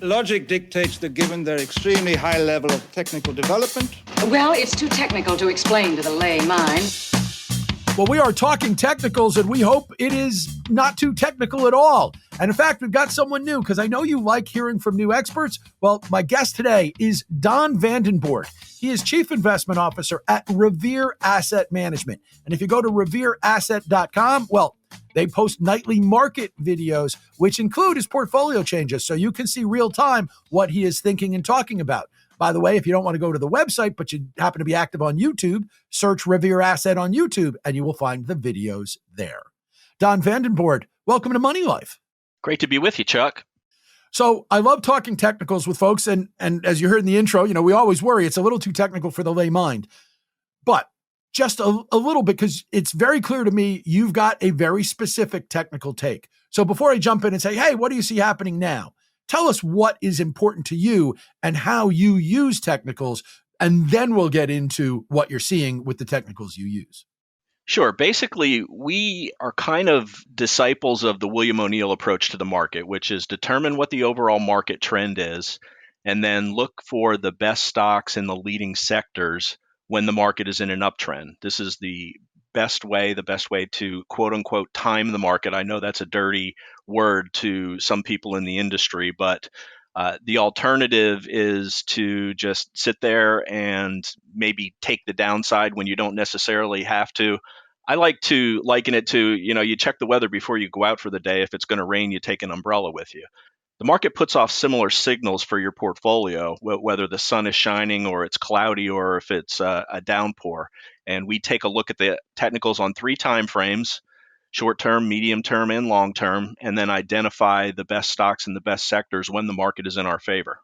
Logic dictates that given their extremely high level of technical development. Well, it's too technical to explain to the lay mind. Well, we are talking technicals, and we hope it is not too technical at all. And in fact, we've got someone new because I know you like hearing from new experts. Well, my guest today is Don Vandenbord. He is Chief Investment Officer at Revere Asset Management. And if you go to revereasset.com, well, they post nightly market videos, which include his portfolio changes. So you can see real time what he is thinking and talking about. By the way, if you don't want to go to the website, but you happen to be active on YouTube, search Revere Asset on YouTube and you will find the videos there. Don Vandenbord, welcome to Money Life. Great to be with you, Chuck. So I love talking technicals with folks, and and as you heard in the intro, you know we always worry it's a little too technical for the lay mind, but just a, a little bit because it's very clear to me you've got a very specific technical take. So before I jump in and say, hey, what do you see happening now? Tell us what is important to you and how you use technicals, and then we'll get into what you're seeing with the technicals you use. Sure. Basically, we are kind of disciples of the William O'Neill approach to the market, which is determine what the overall market trend is and then look for the best stocks in the leading sectors when the market is in an uptrend. This is the best way, the best way to quote unquote time the market. I know that's a dirty word to some people in the industry, but uh, the alternative is to just sit there and maybe take the downside when you don't necessarily have to. I like to liken it to, you know, you check the weather before you go out for the day. If it's going to rain, you take an umbrella with you. The market puts off similar signals for your portfolio, whether the sun is shining or it's cloudy or if it's uh, a downpour. And we take a look at the technicals on three time frames short term, medium term, and long term, and then identify the best stocks and the best sectors when the market is in our favor.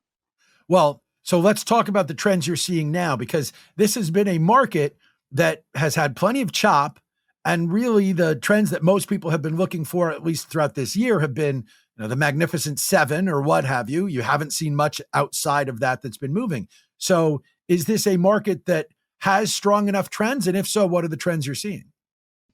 Well, so let's talk about the trends you're seeing now because this has been a market that has had plenty of chop. And really, the trends that most people have been looking for, at least throughout this year, have been you know, the Magnificent Seven or what have you. You haven't seen much outside of that that's been moving. So, is this a market that has strong enough trends? And if so, what are the trends you're seeing?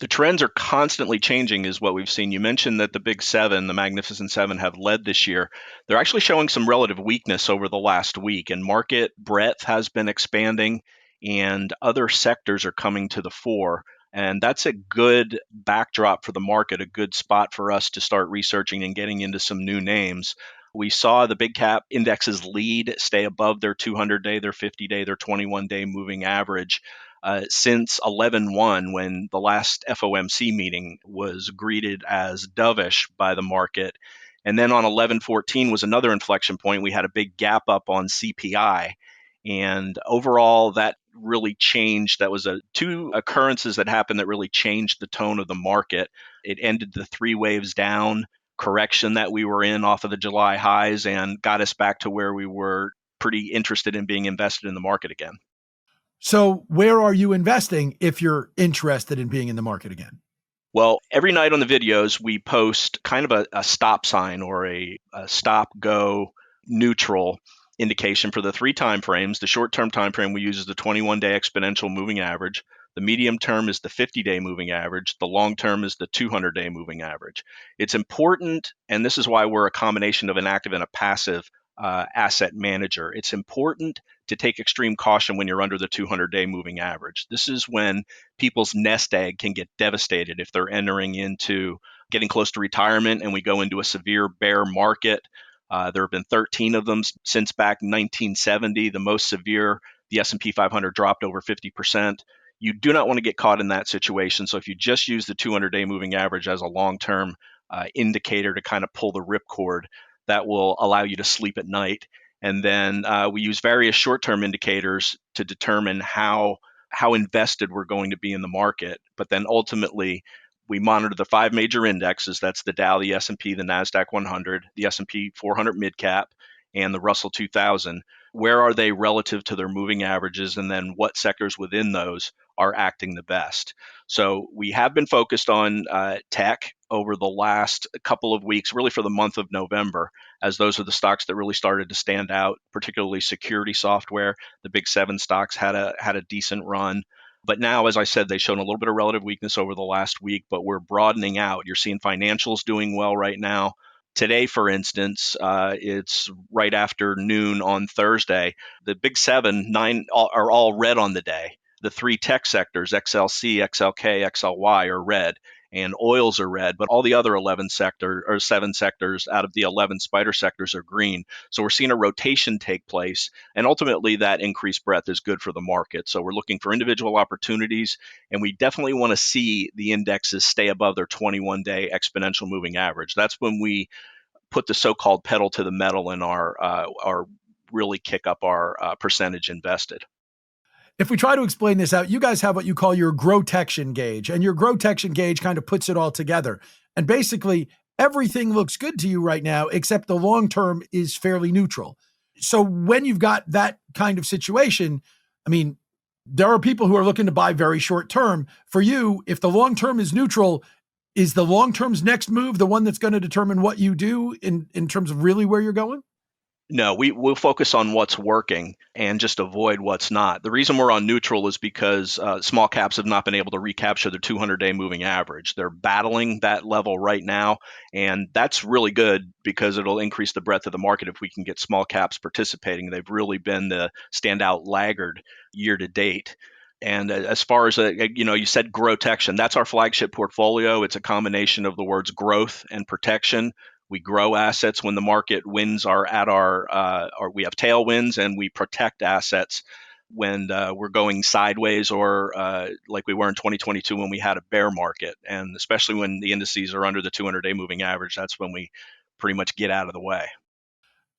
the trends are constantly changing is what we've seen you mentioned that the big seven the magnificent seven have led this year they're actually showing some relative weakness over the last week and market breadth has been expanding and other sectors are coming to the fore and that's a good backdrop for the market a good spot for us to start researching and getting into some new names we saw the big cap indexes lead stay above their 200 day their 50 day their 21 day moving average uh, since 11-1 when the last FOMC meeting was greeted as dovish by the market. And then on 11-14 was another inflection point. We had a big gap up on CPI. And overall, that really changed. That was a two occurrences that happened that really changed the tone of the market. It ended the three waves down correction that we were in off of the July highs and got us back to where we were pretty interested in being invested in the market again. So, where are you investing if you're interested in being in the market again? Well, every night on the videos, we post kind of a, a stop sign or a, a stop go neutral indication for the three time frames. The short term time frame we use is the 21 day exponential moving average. The medium term is the 50 day moving average. The long term is the 200 day moving average. It's important, and this is why we're a combination of an active and a passive uh, asset manager. It's important to take extreme caution when you're under the 200 day moving average. This is when people's nest egg can get devastated if they're entering into getting close to retirement and we go into a severe bear market. Uh, there have been 13 of them since back 1970. The most severe, the S&P 500 dropped over 50%. You do not want to get caught in that situation. So if you just use the 200 day moving average as a long-term uh, indicator to kind of pull the ripcord, that will allow you to sleep at night. And then uh, we use various short-term indicators to determine how how invested we're going to be in the market. But then ultimately, we monitor the five major indexes. That's the Dow, the S&P, the Nasdaq 100, the S&P 400 midcap, and the Russell 2000. Where are they relative to their moving averages, and then what sectors within those are acting the best? So we have been focused on uh, tech over the last couple of weeks, really for the month of November, as those are the stocks that really started to stand out, particularly security software. The big seven stocks had a had a decent run. But now, as I said, they've shown a little bit of relative weakness over the last week, but we're broadening out. You're seeing financials doing well right now. Today, for instance, uh, it's right after noon on Thursday. The big seven, nine are all red on the day. The three tech sectors, XLC, XLK, XLY, are red and oils are red, but all the other 11 sector or seven sectors out of the 11 spider sectors are green. So we're seeing a rotation take place, and ultimately that increased breadth is good for the market. So we're looking for individual opportunities, and we definitely want to see the indexes stay above their 21 day exponential moving average. That's when we put the so-called pedal to the metal in our uh, our really kick up our uh, percentage invested if we try to explain this out, you guys have what you call your grotection gauge, and your grotection gauge kind of puts it all together. And basically, everything looks good to you right now, except the long term is fairly neutral. So when you've got that kind of situation, I mean, there are people who are looking to buy very short term. For you, if the long term is neutral, is the long term's next move the one that's going to determine what you do in in terms of really where you're going? No, we we'll focus on what's working and just avoid what's not. The reason we're on neutral is because uh, small caps have not been able to recapture their 200 day moving average. They're battling that level right now, and that's really good because it'll increase the breadth of the market if we can get small caps participating. They've really been the standout laggard year to date. And uh, as far as a, you know, you said grotection. That's our flagship portfolio. It's a combination of the words growth and protection. We grow assets when the market winds are at our, uh, or we have tailwinds, and we protect assets when uh, we're going sideways or uh, like we were in 2022 when we had a bear market. And especially when the indices are under the 200 day moving average, that's when we pretty much get out of the way.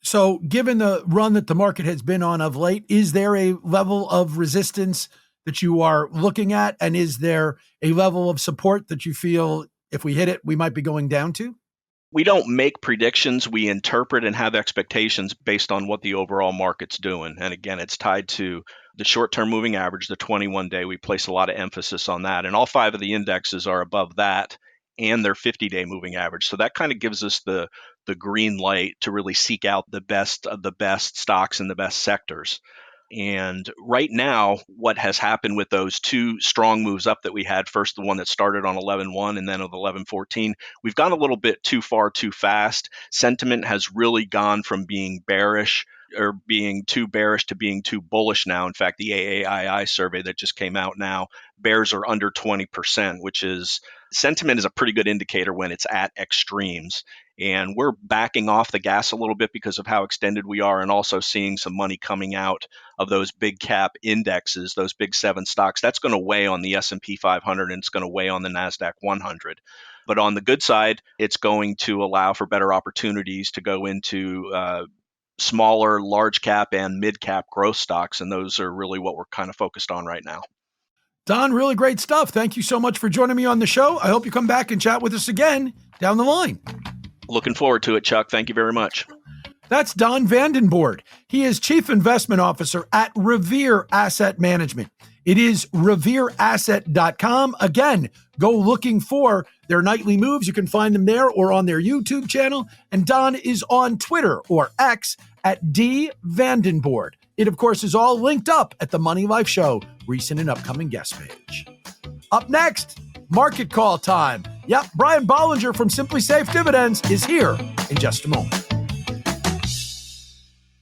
So, given the run that the market has been on of late, is there a level of resistance that you are looking at? And is there a level of support that you feel if we hit it, we might be going down to? We don't make predictions. We interpret and have expectations based on what the overall market's doing. And again, it's tied to the short term moving average, the 21 day. We place a lot of emphasis on that. And all five of the indexes are above that and their 50 day moving average. So that kind of gives us the the green light to really seek out the best of the best stocks in the best sectors. And right now, what has happened with those two strong moves up that we had first, the one that started on 11 1 and then of 11 14, we've gone a little bit too far too fast. Sentiment has really gone from being bearish or being too bearish to being too bullish now. In fact, the AAII survey that just came out now, bears are under 20%, which is sentiment is a pretty good indicator when it's at extremes. And we're backing off the gas a little bit because of how extended we are, and also seeing some money coming out of those big cap indexes, those big seven stocks. That's going to weigh on the S&P 500 and it's going to weigh on the Nasdaq 100. But on the good side, it's going to allow for better opportunities to go into uh, smaller, large cap, and mid cap growth stocks. And those are really what we're kind of focused on right now. Don, really great stuff. Thank you so much for joining me on the show. I hope you come back and chat with us again down the line. Looking forward to it, Chuck. Thank you very much. That's Don Vandenbord. He is Chief Investment Officer at Revere Asset Management. It is revereasset.com. Again, go looking for their nightly moves. You can find them there or on their YouTube channel. And Don is on Twitter or X at D Vandenbord. It, of course, is all linked up at the Money Life Show recent and upcoming guest page. Up next, market call time. Yep, Brian Bollinger from Simply Safe Dividends is here in just a moment.